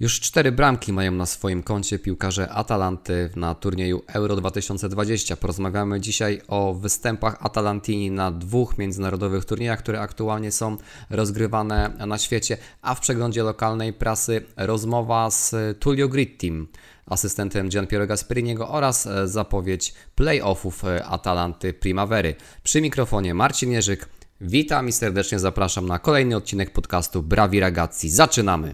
Już cztery bramki mają na swoim koncie piłkarze Atalanty na turnieju Euro 2020. Porozmawiamy dzisiaj o występach Atalantini na dwóch międzynarodowych turniejach, które aktualnie są rozgrywane na świecie, a w przeglądzie lokalnej prasy rozmowa z Tullio Grittim, asystentem Gianpiero Gasperiniego oraz zapowiedź playoffów Atalanty Primavery. Przy mikrofonie Marcin Jerzyk. Witam i serdecznie zapraszam na kolejny odcinek podcastu Bravi Ragazzi. Zaczynamy!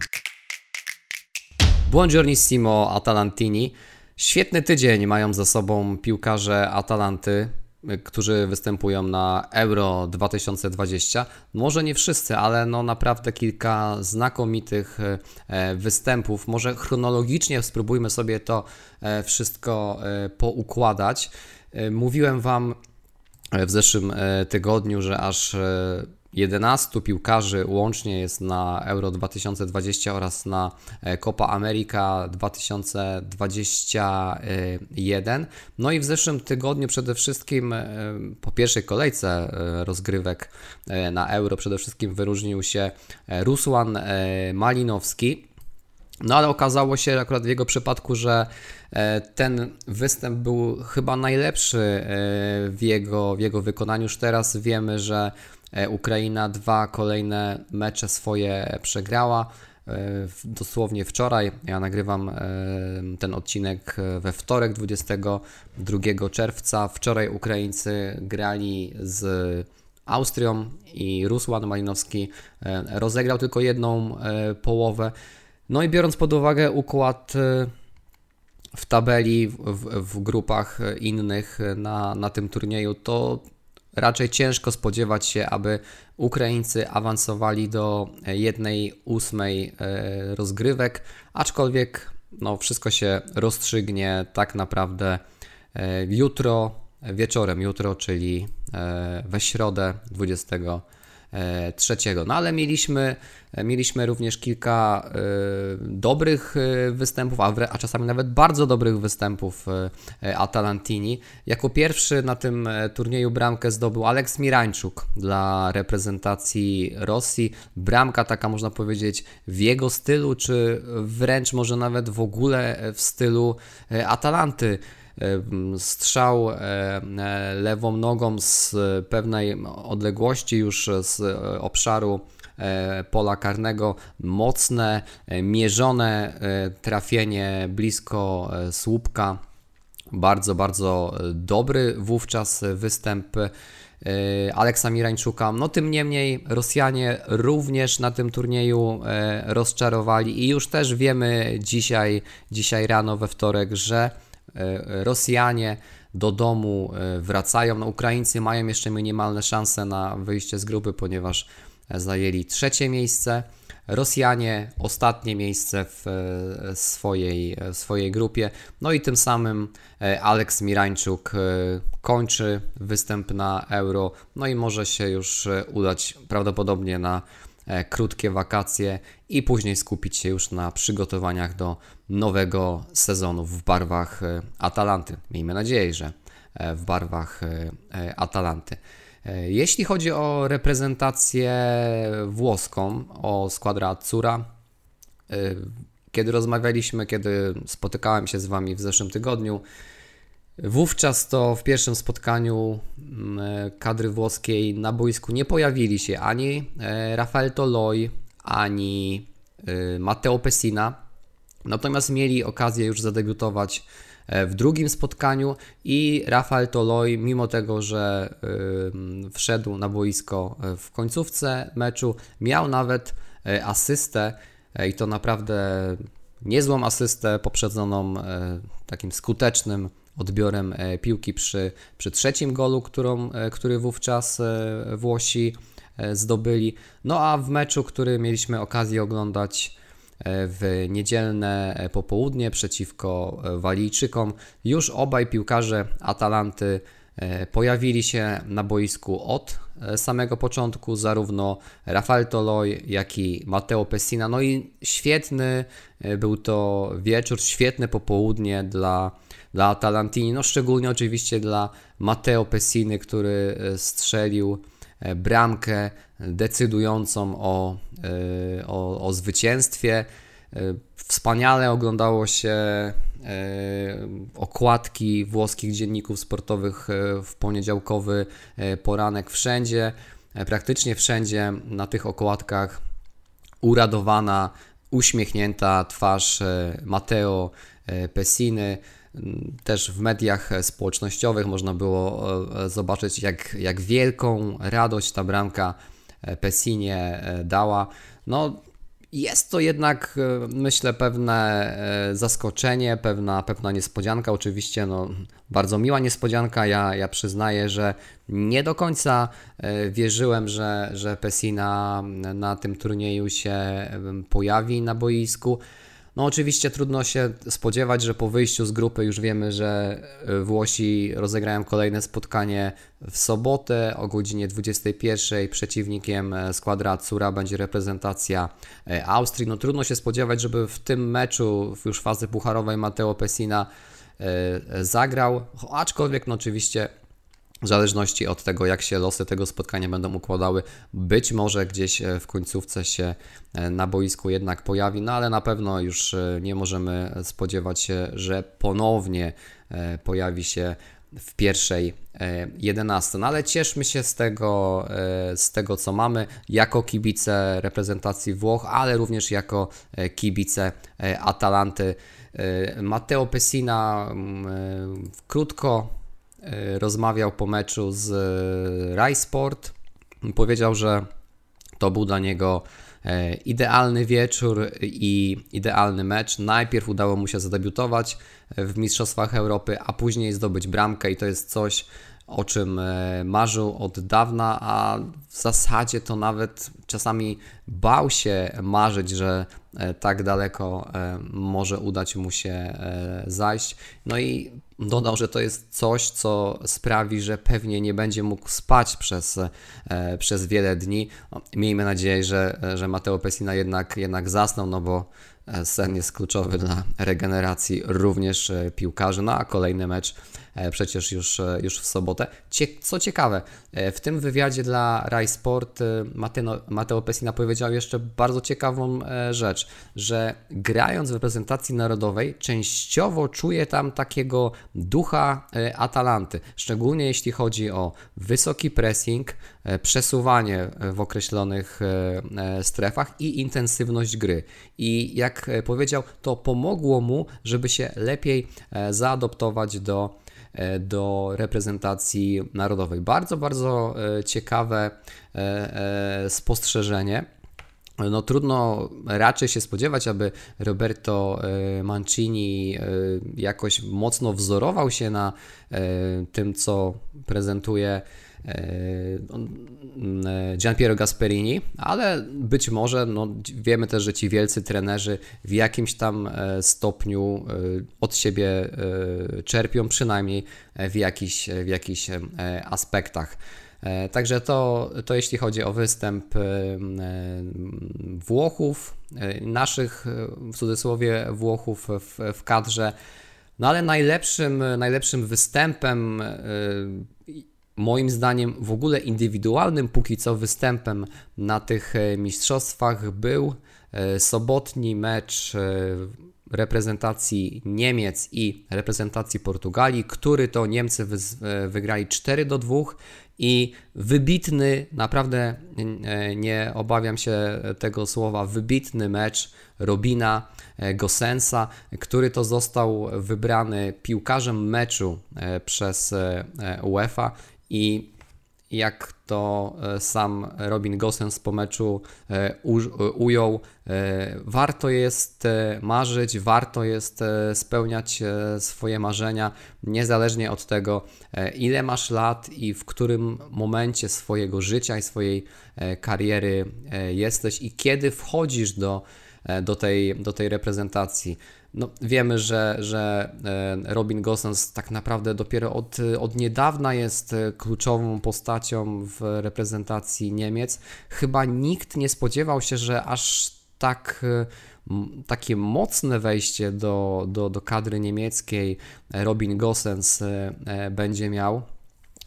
Buongiornissimo Atalantini. Świetny tydzień mają za sobą piłkarze Atalanty, którzy występują na Euro 2020. Może nie wszyscy, ale no naprawdę kilka znakomitych e, występów. Może chronologicznie spróbujmy sobie to e, wszystko e, poukładać. Mówiłem Wam w zeszłym tygodniu, że aż 11 piłkarzy łącznie jest na Euro 2020 oraz na e, Copa America 2021. No i w zeszłym tygodniu przede wszystkim e, po pierwszej kolejce e, rozgrywek na Euro przede wszystkim wyróżnił się Rusłan Malinowski. No ale okazało się akurat w jego przypadku, że ten występ był chyba najlepszy w jego, w jego wykonaniu. Już teraz wiemy, że E, Ukraina dwa kolejne mecze swoje przegrała. E, dosłownie wczoraj, ja nagrywam e, ten odcinek we wtorek 22 czerwca. Wczoraj Ukraińcy grali z Austrią i Rusłan Malinowski rozegrał tylko jedną połowę. No i biorąc pod uwagę układ w tabeli, w, w, grupach innych na, na tym turnieju, to raczej ciężko spodziewać się, aby Ukraińcy awansowali do jednej ósmej e, rozgrywek, aczkolwiek no, wszystko się rozstrzygnie tak naprawdę e, jutro wieczorem, jutro, czyli e, we środę 20 E, trzeciego. No ale mieliśmy, mieliśmy również kilka e, dobrych e, występów, a, a czasami nawet bardzo dobrych występów Atalantini. Jako pierwszy na tym turnieju bramkę zdobył Aleks Mirańczuk dla reprezentacji Rosji. Bramka taka można powiedzieć w jego stylu, czy wręcz może nawet w ogóle w stylu Atalanty strzał e, e, lewą nogą z pewnej odległości już z obszaru e, pola karnego, mocne, mierzone trafienie blisko słupka. Bardzo, bardzo dobry wówczas występ Aleksa Mirańczuka. No tym niemniej Rosjanie również na tym turnieju rozczarowali i już też wiemy dzisiaj, dzisiaj rano we wtorek, że E, Rosjanie do domu e, wracają. No, Ukraińcy mają jeszcze minimalne szanse na wyjście z grupy, ponieważ zajęli trzecie miejsce. Rosjanie ostatnie miejsce w e, swojej, w swojej grupie. No i tym samym Aleks Mirańczuk kończy występ na Euro. No i może się już udać prawdopodobnie na E, krótkie wakacje i później skupić się już na przygotowaniach do nowego sezonu w barwach e, Atalanty. Miejmy nadzieję, że e, w barwach Atalanty. Jeśli chodzi o reprezentację włoską, o składra Azzurra, kiedy rozmawialiśmy, kiedy spotykałem się z Wami w zeszłym tygodniu, Wówczas to w pierwszym spotkaniu mm, e, kadry włoskiej na boisku nie pojawili się ani e, Rafael Toloi, ani e, Matteo Pessina. Natomiast mieli okazję już zadebiutować w drugim spotkaniu i Rafael Toloi, mimo tego, że wszedł na boisko w końcówce meczu, miał nawet asystę i to naprawdę niezłą asystę poprzedzoną takim skutecznym odbiorem e, piłki przy, przy trzecim golu, którą, e, który wówczas e, Włosi zdobyli. No a w meczu, który mieliśmy okazję oglądać w niedzielne popołudnie przeciwko Walijczykom, już obaj piłkarze Atalanty pojawili się na boisku od samego początku, zarówno Rafael Toloi, jak i Matteo Pessina. No i świetny był to wieczór, świetne popołudnie dla dla Atalantini, no szczególnie oczywiście dla Matteo Pessiny, który e, strzelił e, bramkę decydującą o, e, o, o zwycięstwie Wspaniale oglądało się okładki włoskich dzienników sportowych w poniedziałkowy poranek wszędzie, praktycznie wszędzie na tych okładkach uradowana, uśmiechnięta twarz Matteo Pessiny. Też w mediach społecznościowych można było e, zobaczyć, jak, jak wielką radość ta bramka e, Pessinie e, dała. No, jest to jednak, myślę, pewne zaskoczenie, pewna, pewna niespodzianka. Oczywiście, no, bardzo miła niespodzianka. Ja, ja przyznaję, że nie do końca wierzyłem, że, że Pessina na tym turnieju się pojawi na boisku. No oczywiście trudno się spodziewać, że po wyjściu z grupy już wiemy, że e, Włosi rozegrają kolejne spotkanie w sobotę o godzinie 21. Przeciwnikiem e, składra Cura będzie reprezentacja e, Austrii. No trudno się spodziewać, żeby w tym meczu już fazy pucharowej Matteo Pessina zagrał, aczkolwiek no oczywiście w zależności od tego, jak się losy tego spotkania będą układały, być może gdzieś e, w końcówce się e, na boisku jednak pojawi, no ale na pewno już e, nie możemy spodziewać się, że ponownie pojawi się w pierwszej 11. No ale cieszmy się z tego, z tego, co mamy jako kibice reprezentacji Włoch, ale również jako kibice Atalanty. Matteo Pessina mm, krótko rozmawiał po meczu z e, Rai Sport. Powiedział, że to był dla niego e, idealny wieczór i idealny mecz. Najpierw udało mu się zadebiutować w Mistrzostwach Europy, a później zdobyć bramkę i to jest coś, o czym marzył od dawna, a w zasadzie to nawet czasami bał się marzyć, że tak daleko może udać mu się zajść. No i Dodał, że to jest coś, co sprawi, że pewnie nie będzie mógł spać przez, e, przez wiele dni. Miejmy nadzieję, że, że Mateo Pessina jednak, jednak zasnął, no bo e, sen jest kluczowy dla regeneracji również e, piłkarzy. No a kolejny mecz E, przecież już, e, już w sobotę. Co ciekawe, w tym wywiadzie dla Rai Sport Mateo, Mateo Pessina powiedział jeszcze bardzo ciekawą rzecz, że grając w reprezentacji narodowej częściowo czuje tam takiego ducha Atalanty, szczególnie jeśli chodzi o wysoki pressing, przesuwanie w określonych strefach i intensywność gry. I jak powiedział, to pomogło mu, żeby się lepiej zaadoptować do E, do reprezentacji narodowej. Bardzo, bardzo e, ciekawe e, spostrzeżenie. No trudno raczej się spodziewać, aby Roberto Mancini jakoś mocno wzorował się na tym, co prezentuje E, e, Gianpiero Gasperini, ale być może no, wiemy też, że ci wielcy trenerzy w jakimś tam e, stopniu od siebie czerpią, przynajmniej w jakichś, w jakichś aspektach. Także to, to jeśli chodzi o występ Włochów, naszych w cudzysłowie Włochów w, w kadrze. No ale najlepszym, najlepszym występem moim zdaniem w ogóle indywidualnym póki co występem na tych e, mistrzostwach był e, sobotni mecz e, reprezentacji Niemiec i reprezentacji Portugalii, który to Niemcy wygrali 4 do 2 i wybitny, naprawdę nie obawiam się tego słowa, wybitny mecz Robina Gosensa, który to został wybrany piłkarzem meczu przez UEFA i jak to e, sam Robin Gosens po meczu e, e, ujął, warto jest marzyć, warto jest spełniać swoje marzenia, niezależnie od tego, ile masz lat i w którym momencie swojego życia i swojej kariery jesteś i kiedy wchodzisz do, do, tej, do tej reprezentacji. No, wiemy, że, że e, Robin Gosens tak naprawdę dopiero od, od niedawna jest e, kluczową postacią w reprezentacji Niemiec. Chyba nikt nie spodziewał się, że aż tak e, takie mocne wejście do, do, do kadry niemieckiej Robin Gosens będzie miał.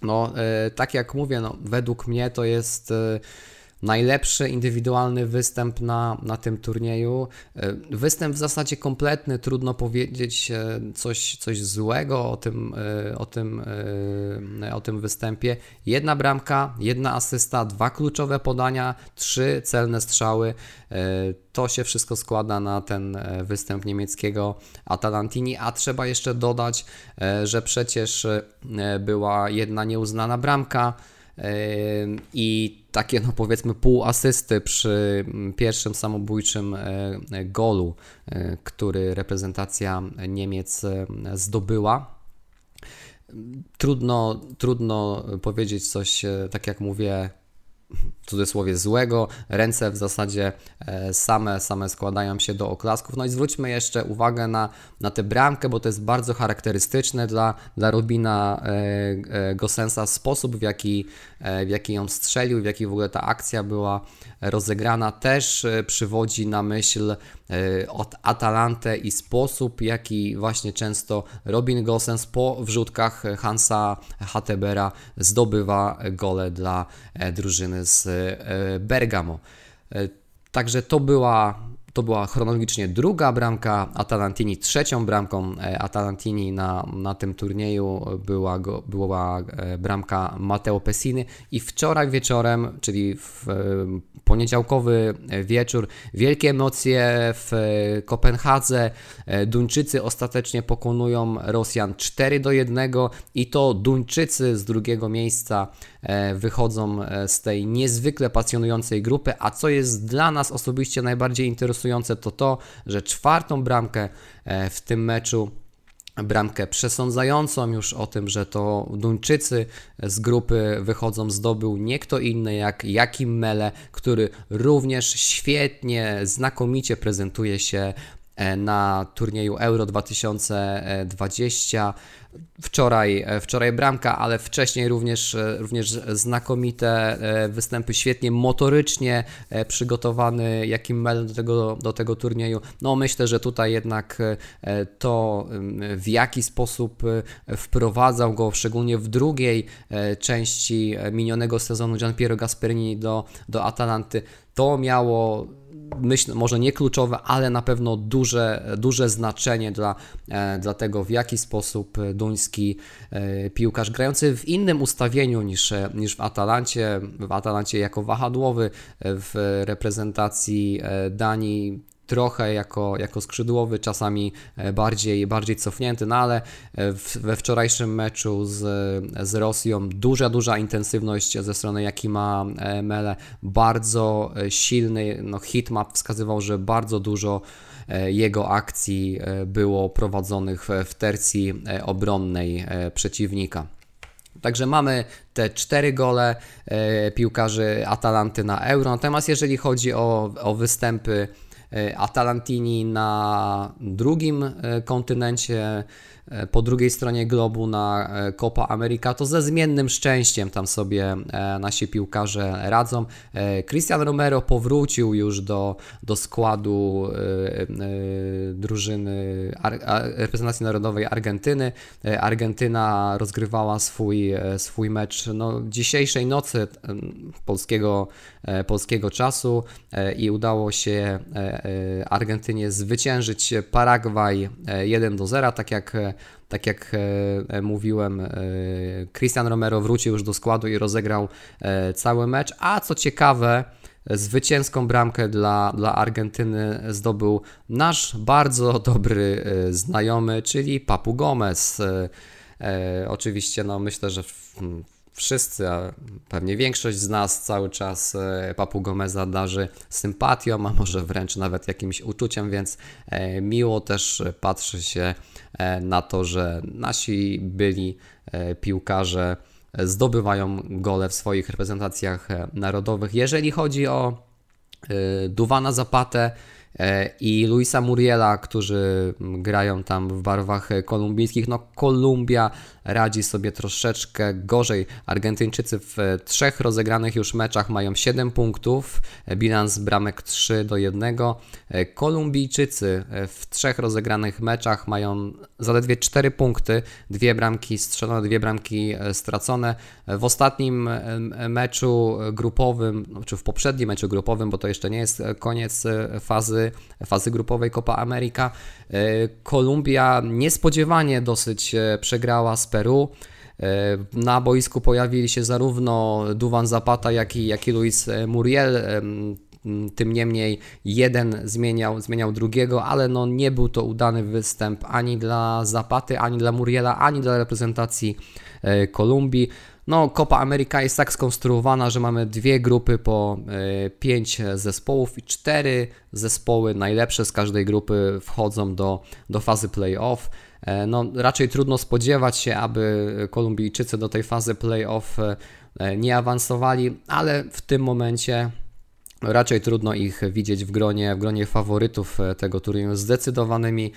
No, tak jak mówię, no, według mnie to jest najlepszy indywidualny występ na, na tym turnieju. E, występ w zasadzie kompletny, trudno powiedzieć e, coś, coś złego o tym, e, o, tym, o tym występie. Jedna bramka, jedna asysta, dwa kluczowe podania, trzy celne strzały. To się wszystko składa na ten występ niemieckiego Atalantini, a trzeba jeszcze dodać, że przecież była jedna nieuznana bramka i takie no powiedzmy pół asysty przy pierwszym samobójczym e, e, golu, e, który reprezentacja Niemiec zdobyła. Trudno, trudno powiedzieć coś, tak jak mówię, cudzysłowie złego, ręce w zasadzie e, same, same składają się do oklasków. No i zwróćmy jeszcze uwagę na, na tę bramkę, bo to jest bardzo charakterystyczne dla, dla Robina e, e, Gosensa sposób, w jaki, w jaki ją strzelił, w jaki w ogóle ta akcja była rozegrana, też przywodzi na myśl Atalantę i sposób, jaki właśnie często Robin Gosens po wrzutkach Hansa Hattebera zdobywa gole dla drużyny z E, Bergamo. E, także to była, to była chronologicznie druga bramka Atalantini, trzecią bramką e, Atalantini na, na tym turnieju była, była bramka Matteo Pessiny i wczoraj wieczorem, czyli w poniedziałkowy wieczór, wielkie emocje w Kopenhadze. Duńczycy ostatecznie pokonują Rosjan 4 do 1 i to Duńczycy z drugiego miejsca E, wychodzą e, z tej niezwykle pasjonującej grupy, a co jest dla nas osobiście najbardziej interesujące to to, że czwartą bramkę e, w tym meczu bramkę przesądzającą już o tym, że to Duńczycy z grupy wychodzą zdobył nie kto inny jak Jakim Mele, który również świetnie, znakomicie prezentuje się na turnieju Euro 2020. Wczoraj, e, wczoraj bramka, ale wcześniej również, e, również znakomite e, występy, świetnie motorycznie przygotowany Jakim Mel do tego, do tego turnieju. No myślę, że tutaj jednak to w jaki sposób wprowadzał go, szczególnie w drugiej części minionego sezonu Gian Piero Gasperini do, do Atalanty, to miało myślę, może nie kluczowe, ale na pewno duże, duże znaczenie dla, e, dla tego, w jaki sposób duński e, piłkarz grający w innym ustawieniu niż, niż w Atalancie, w Atalancie jako wahadłowy, w reprezentacji e, Danii trochę jako, jako skrzydłowy, czasami e, bardziej, bardziej cofnięty, no ale e, w, we wczorajszym meczu z, z Rosją duża, duża intensywność ze strony Jakima e, Mele, bardzo silny, no hitmap wskazywał, że bardzo dużo jego akcji było prowadzonych w tercji obronnej przeciwnika. Także mamy te cztery gole piłkarzy Atalanty na Euro. Natomiast jeżeli chodzi o, o występy E, Atalantini na drugim e, kontynencie E, po drugiej stronie globu na Copa America, to ze zmiennym szczęściem tam sobie nasi piłkarze radzą. Cristian Romero powrócił już do, do składu drużyny reprezentacji narodowej Argentyny. Argentyna rozgrywała swój, swój mecz no, dzisiejszej nocy polskiego, polskiego czasu i udało się Argentynie zwyciężyć Paragwaj 1 do 0, tak jak tak jak e, e, mówiłem, e, Cristian Romero wrócił już do składu i rozegrał cały mecz, a co ciekawe, zwycięską bramkę dla, dla Argentyny zdobył nasz bardzo dobry znajomy, czyli Papu Gomez. Oczywiście, no myślę, że wszyscy, a pewnie większość z nas cały czas Papu Gomeza darzy sympatią, a może wręcz nawet jakimś uczuciem, więc miło też patrzy się E, na to, że nasi byli e, piłkarze zdobywają gole w swoich reprezentacjach e, narodowych. Jeżeli chodzi o Duwana Zapatę, e, i Luisa Muriela, którzy grają tam w barwach kolumbijskich. No Kolumbia radzi sobie troszeczkę gorzej. Argentyńczycy w trzech rozegranych już meczach mają 7 punktów, bilans bramek 3 do 1. Kolumbijczycy w trzech rozegranych meczach mają zaledwie 4 punkty, dwie bramki strzelone, dwie bramki stracone. W ostatnim meczu grupowym, czy w poprzednim meczu grupowym, bo to jeszcze nie jest koniec fazy, fazy grupowej Copa America, Kolumbia niespodziewanie dosyć przegrała z Peru. Na boisku pojawili się zarówno Duwan Zapata, jak i, jak i Luis Muriel. Tym niemniej jeden zmieniał, zmieniał drugiego, ale no nie był to udany występ ani dla Zapaty, ani dla Muriela, ani dla reprezentacji Kolumbii. No, Copa America jest tak skonstruowana, że mamy dwie grupy po y, pięć zespołów i cztery zespoły najlepsze z każdej grupy wchodzą do, do fazy playoff. E, no, raczej trudno spodziewać się, aby Kolumbijczycy do tej fazy playoff e, nie awansowali, ale w tym momencie raczej trudno ich widzieć w gronie, w gronie faworytów tego turnieju. Zdecydowanymi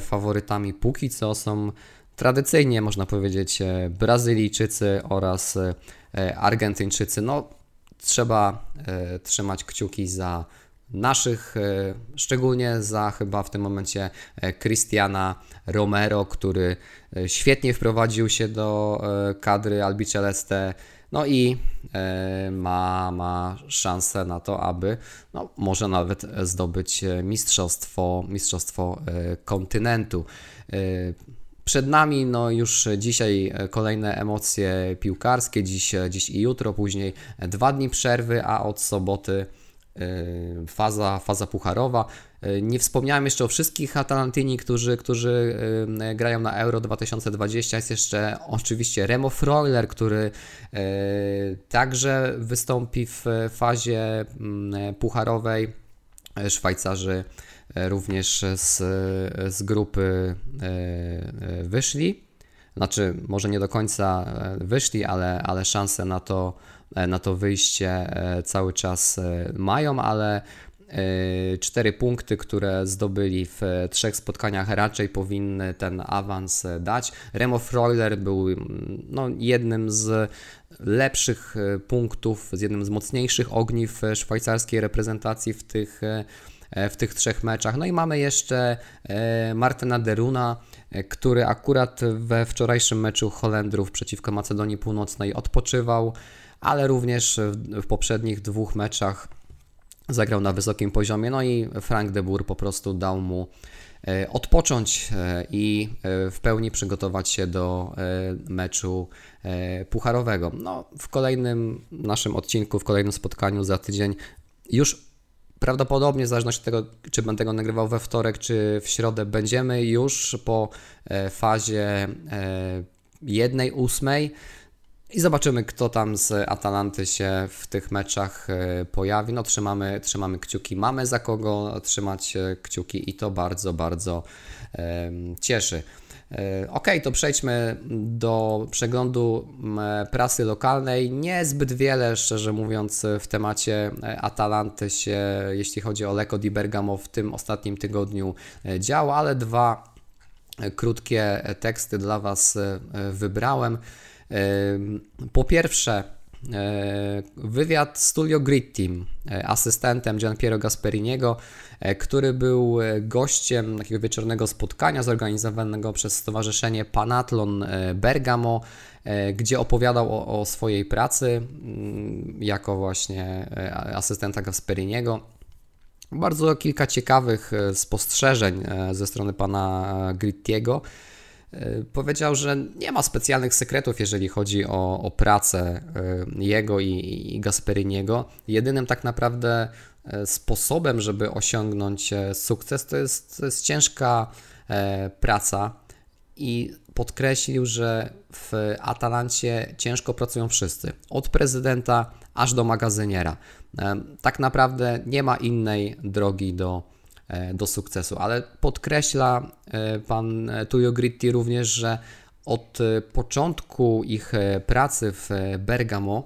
faworytami póki co są tradycyjnie można powiedzieć Brazylijczycy oraz Argentyńczycy. No, trzeba trzymać kciuki za naszych, szczególnie za chyba w tym momencie Cristiana Romero, który świetnie wprowadził się do kadry Albiceleste. No i ma, ma szansę na to, aby no, może nawet zdobyć mistrzostwo, mistrzostwo kontynentu. Przed nami no już dzisiaj kolejne emocje piłkarskie, dziś, dziś i jutro, później dwa dni przerwy, a od soboty y, faza, faza pucharowa. Nie wspomniałem jeszcze o wszystkich Atalantyni, którzy, którzy grają na Euro 2020. Jest jeszcze oczywiście Remo Freuler, który także wystąpi w fazie mm, pucharowej. Szwajcarzy również z, z grupy e, e, wyszli. Znaczy, może nie do końca e, wyszli, ale, ale szanse na to, na to wyjście cały czas mają, ale cztery punkty, które zdobyli w trzech spotkaniach, raczej powinny ten awans dać. Remo Freuler był no, jednym z lepszych punktów, z jednym z mocniejszych ogniw szwajcarskiej reprezentacji w tych E, w tych trzech meczach. No i mamy jeszcze e, Martina Deruna, e, który akurat we wczorajszym meczu Holendrów przeciwko Macedonii Północnej odpoczywał, ale również w poprzednich dwóch meczach zagrał na wysokim poziomie. No i Frank de Boer po prostu dał mu odpocząć i w pełni przygotować się do meczu pucharowego. No, w kolejnym naszym odcinku, w kolejnym spotkaniu za tydzień już Prawdopodobnie, w zależności od tego, czy będę go nagrywał we wtorek, czy w środę, będziemy już po e, fazie e, jednej ósmej i zobaczymy, kto tam z Atalanty się w tych meczach e, pojawi. No, trzymamy, trzymamy kciuki, mamy za kogo trzymać kciuki i to bardzo, bardzo cieszy. E, ok, to przejdźmy do przeglądu prasy lokalnej. Niezbyt wiele, szczerze mówiąc, w temacie e, Atalanty się, jeśli chodzi o Lecco di Bergamo, w tym ostatnim tygodniu e, działo, ale dwa krótkie teksty dla Was wybrałem. Po pierwsze, E, wywiad z Tullio Grittim, e, asystentem Gianpiero Gasperiniego, e, który był gościem takiego wieczornego spotkania zorganizowanego przez Stowarzyszenie Panatlon Bergamo, gdzie opowiadał o, o swojej pracy mm, jako właśnie asystenta Gasperiniego. Bardzo kilka ciekawych spostrzeżeń ze strony pana Grittiego. E, powiedział, że nie ma specjalnych sekretów, jeżeli chodzi o, o pracę e, jego i, i Gasperiniego. Jedynym tak naprawdę e, sposobem, żeby osiągnąć sukces, to jest, to jest ciężka praca i podkreślił, że w Atalancie ciężko pracują wszyscy, od prezydenta aż do magazyniera. Tak naprawdę nie ma innej drogi do do sukcesu. Ale podkreśla e, pan Tuyo Gritti również, że od początku ich pracy w Bergamo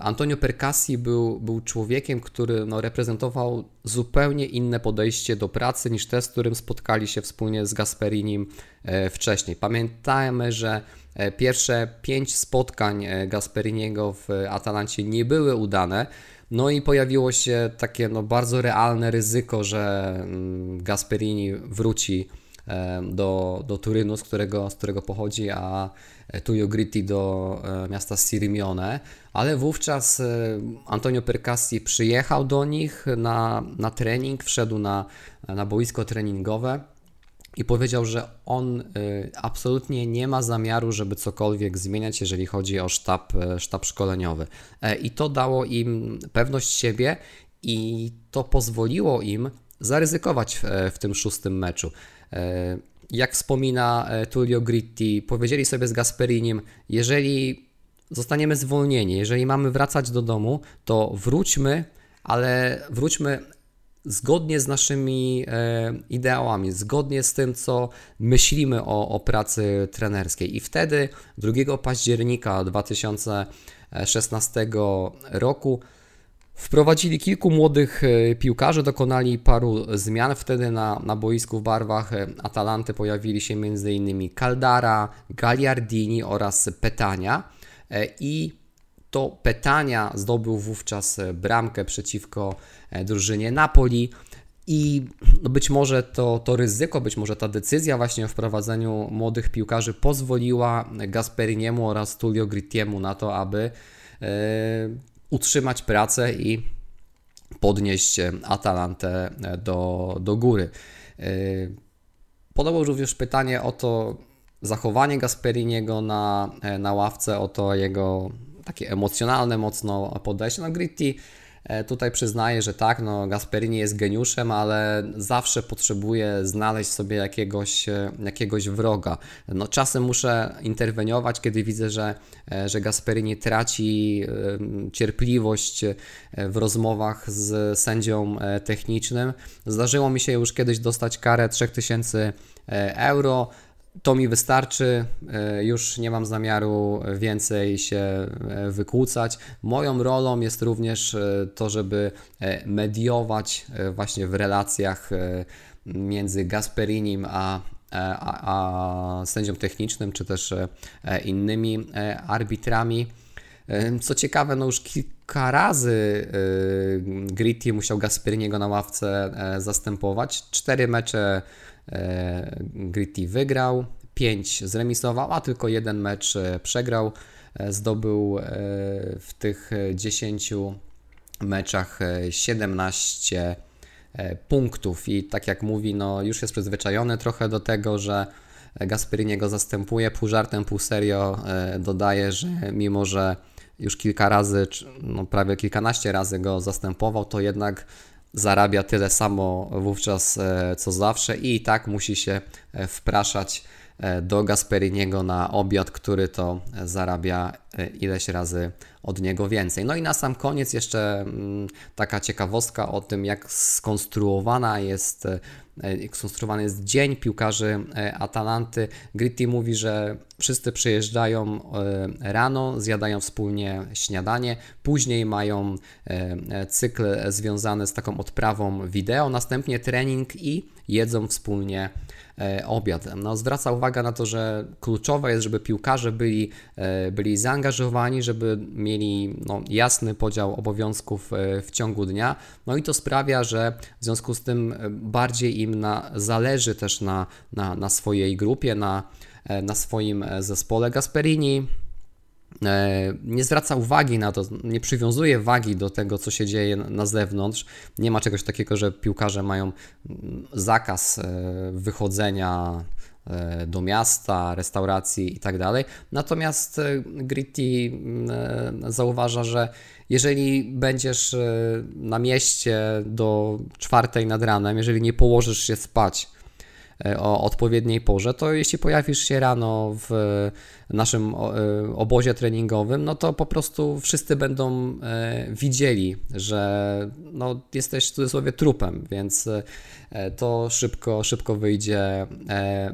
Antonio Percassi był, był człowiekiem, który no, reprezentował zupełnie inne podejście do pracy niż te, z którym spotkali się wspólnie z Gasperinim wcześniej. Pamiętajmy, że pierwsze pięć spotkań Gasperiniego w Atalancie nie były udane. No i pojawiło się takie no, bardzo realne ryzyko, że mm, Gasperini wróci do, do Turynu, z którego, z którego pochodzi, a Tujo Gritti do e, miasta Sirmione, ale wówczas e, Antonio Percassi przyjechał do nich na, na trening, wszedł na, na boisko treningowe i powiedział, że on y, absolutnie nie ma zamiaru, żeby cokolwiek zmieniać, jeżeli chodzi o sztab, e, sztab szkoleniowy. E, I to dało im pewność siebie i to pozwoliło im zaryzykować w, e, w tym szóstym meczu. Jak wspomina Tullio Gritti, powiedzieli sobie z Gasperinim, jeżeli zostaniemy zwolnieni, jeżeli mamy wracać do domu, to wróćmy, ale wróćmy zgodnie z naszymi e, ideałami, zgodnie z tym, co myślimy o, o pracy trenerskiej. I wtedy 2 października 2016 roku Wprowadzili kilku młodych e, piłkarzy, dokonali paru zmian. Wtedy na, na boisku w barwach e, Atalanty pojawili się m.in. Caldara, Gagliardini oraz Petania. I to Petania zdobył wówczas bramkę przeciwko e, drużynie Napoli. I no być może to, to ryzyko, być może ta decyzja właśnie o wprowadzeniu młodych piłkarzy pozwoliła Gasperiniemu oraz Tullio Grittiemu na to, aby e, utrzymać pracę i podnieść Atalantę do, do góry. E, Podobało również pytanie o to zachowanie Gasperiniego na, e, na ławce, o to jego takie emocjonalne mocno podejście. No Gritti e, tutaj przyznaje, że tak, no Gasperini jest geniuszem, ale zawsze potrzebuje znaleźć sobie jakiegoś, e, jakiegoś wroga. No czasem muszę interweniować, kiedy widzę, że, e, że Gasperini traci cierpliwość w rozmowach z sędzią technicznym. Zdarzyło mi się już kiedyś dostać karę 3000 euro to mi wystarczy, e, już nie mam zamiaru więcej się e, wykłócać. Moją rolą jest również e, to, żeby mediować właśnie w relacjach między Gasperinim a, a, a sędzią technicznym, czy też innymi arbitrami. Co ciekawe, no już kilka razy Gritti musiał Gasperiniego na ławce zastępować. Cztery mecze Gritty wygrał, 5 zremisował, a tylko jeden mecz e, przegrał. E, zdobył w tych 10 meczach 17 punktów i tak jak mówi, no już jest przyzwyczajony trochę do tego, że Gasperini go zastępuje. Pół żartem, pół serio dodaje, że mimo, że już kilka razy, no prawie kilkanaście razy go zastępował, to jednak zarabia tyle samo wówczas e, co zawsze i tak musi się e, wpraszać do Gasperiniego na obiad, który to zarabia ileś razy od niego więcej. No i na sam koniec jeszcze mm, taka ciekawostka o tym, jak skonstruowana jest, skonstruowany jest dzień piłkarzy Atalanty. Gritti mówi, że wszyscy przyjeżdżają rano, zjadają wspólnie śniadanie, później mają cykl związany z taką odprawą wideo, następnie trening i jedzą wspólnie E, obiad. No, zwraca uwagę na to, że kluczowe jest, żeby piłkarze byli, e, byli zaangażowani, żeby mieli no, jasny podział obowiązków e, w ciągu dnia. No i to sprawia, że w związku z tym bardziej im na, zależy też na, na, na swojej grupie, na, na swoim zespole. Gasperini E, nie zwraca uwagi na to, nie przywiązuje wagi do tego, co się dzieje na zewnątrz. Nie ma czegoś takiego, że piłkarze mają mm, zakaz e, wychodzenia e, do miasta, restauracji i tak dalej. Natomiast Gritti mm, zauważa, że jeżeli będziesz na mieście do czwartej nad ranem, jeżeli nie położysz się spać, o odpowiedniej porze, to jeśli pojawisz się rano w naszym obozie treningowym, no to po prostu wszyscy będą widzieli, że no, jesteś w cudzysłowie trupem, więc to szybko, szybko wyjdzie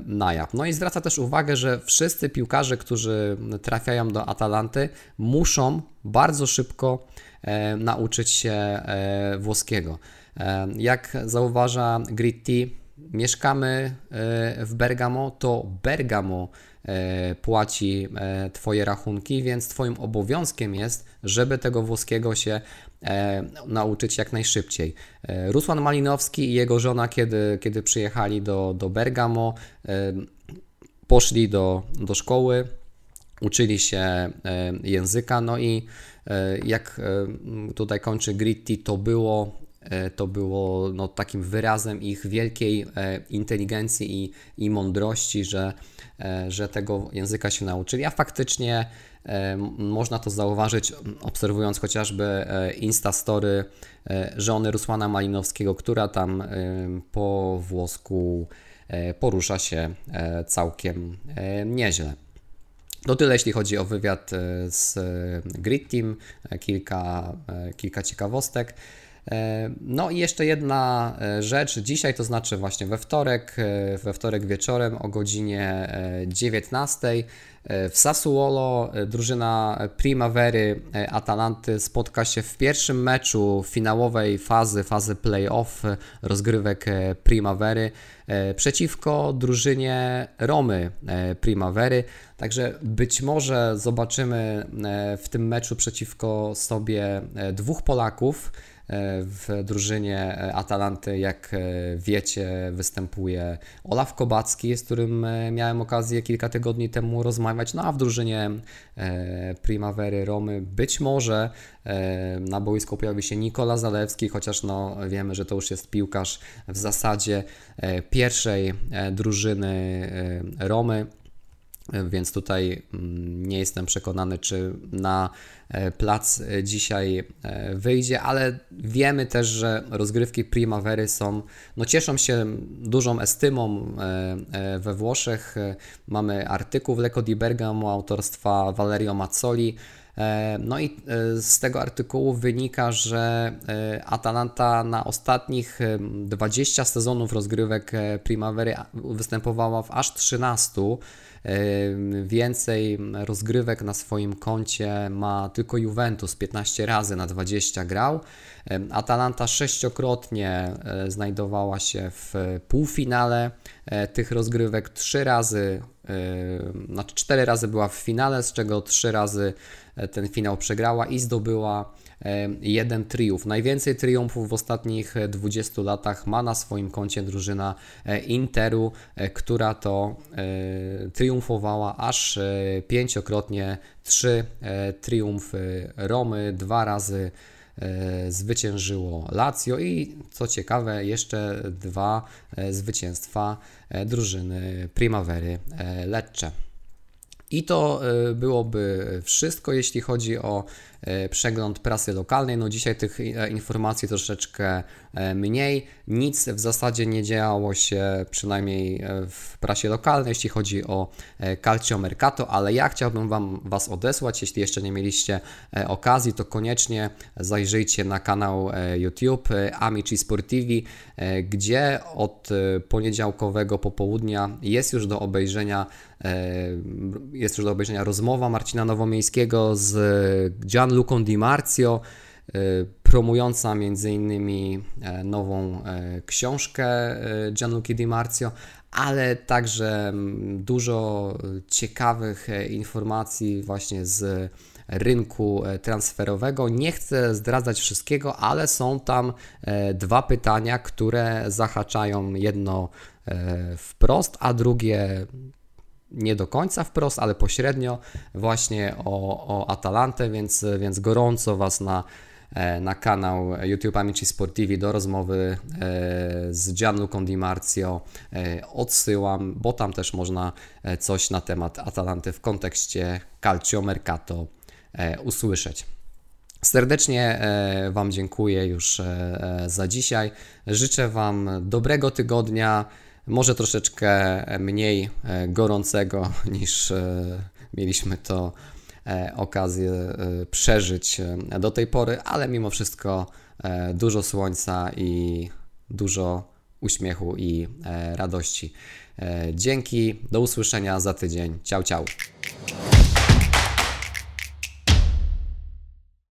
na jaw. No i zwraca też uwagę, że wszyscy piłkarze, którzy trafiają do Atalanty, muszą bardzo szybko e, nauczyć się e, włoskiego. E, jak zauważa Gritti, mieszkamy w Bergamo, to Bergamo płaci Twoje rachunki, więc Twoim obowiązkiem jest, żeby tego włoskiego się nauczyć jak najszybciej. Rusłan Malinowski i jego żona, kiedy, kiedy przyjechali do, do Bergamo, poszli do, do szkoły, uczyli się e, języka, no i e, jak e, tutaj kończy Gritti, to było to było no, takim wyrazem ich wielkiej inteligencji i, i mądrości, że, że tego języka się nauczyli, a faktycznie można to zauważyć obserwując chociażby Instastory żony Rusłana Malinowskiego, która tam po włosku porusza się całkiem nieźle. To tyle, jeśli chodzi o wywiad e, z e, Grid Team, e, kilka, kilka ciekawostek. No i jeszcze jedna rzecz, dzisiaj to znaczy właśnie we wtorek, we wtorek wieczorem o godzinie 19 w Sassuolo drużyna Primavery Atalanty spotka się w pierwszym meczu finałowej fazy, fazy playoff rozgrywek Primavery przeciwko drużynie Romy Primavery. Także być może zobaczymy e, w tym meczu przeciwko sobie e, dwóch Polaków. E, w drużynie Atalanty, jak wiecie, występuje Olaf Kobacki, z którym miałem okazję kilka tygodni temu rozmawiać. No a w drużynie Primavery Romy być może na boisku pojawi się Nikola Zalewski, chociaż no wiemy, że to już jest piłkarz w zasadzie pierwszej drużyny Romy więc tutaj mm, nie jestem przekonany, czy na e, plac e, dzisiaj e, wyjdzie, ale wiemy też, że rozgrywki Primavery są, no cieszą się dużą estymą we Włoszech. Mamy artykuł w Lecco di Bergamo autorstwa Valerio Mazzoli, no i z tego artykułu wynika, że Atalanta na ostatnich 20 sezonów rozgrywek Primavery występowała w aż 13 Więcej rozgrywek na swoim koncie ma tylko Juventus, 15 razy na 20 grał. Atalanta sześciokrotnie e, znajdowała się w półfinale e, tych rozgrywek, trzy razy, znaczy cztery razy była w finale, z czego trzy razy e, ten finał przegrała i zdobyła jeden triumf. Najwięcej triumfów w ostatnich 20 latach ma na swoim koncie drużyna e, Interu, e, która to triumfowała aż pięciokrotnie. Trzy triumfy Romy, dwa razy zwyciężyło Lazio i co ciekawe jeszcze dwa zwycięstwa drużyny Primavery Lecce. I to byłoby wszystko, jeśli chodzi o E, przegląd prasy lokalnej. No dzisiaj tych e, informacji troszeczkę mniej. Nic w zasadzie nie działo się, przynajmniej w prasie lokalnej, jeśli chodzi o Calcio Mercato, ale ja chciałbym Wam Was odesłać. Jeśli jeszcze nie mieliście okazji, to koniecznie zajrzyjcie na kanał YouTube Amici Sportivi, gdzie od poniedziałkowego popołudnia jest już do obejrzenia jest już do obejrzenia rozmowa Marcina Nowomiejskiego z Gianluca Di Marzio, y, promująca m.in. E, nową e, książkę e, Gianluca Di Marzio, ale także mm, dużo ciekawych informacji właśnie z rynku transferowego. Nie chcę zdradzać wszystkiego, ale są tam dwa pytania, które zahaczają jedno wprost, a drugie nie do końca wprost, ale pośrednio właśnie o, o Atalantę, więc, więc gorąco Was na, e, na kanał YouTube Amici Sportivi do rozmowy e, z Gianluca Di Marzio e, odsyłam, bo tam też można coś na temat Atalanty w kontekście Calcio Mercato usłyszeć. Serdecznie Wam dziękuję już za dzisiaj. Życzę Wam dobrego tygodnia może troszeczkę mniej gorącego niż mieliśmy to okazję przeżyć do tej pory, ale mimo wszystko dużo słońca i dużo uśmiechu i radości. Dzięki, do usłyszenia za tydzień. Ciao, ciao.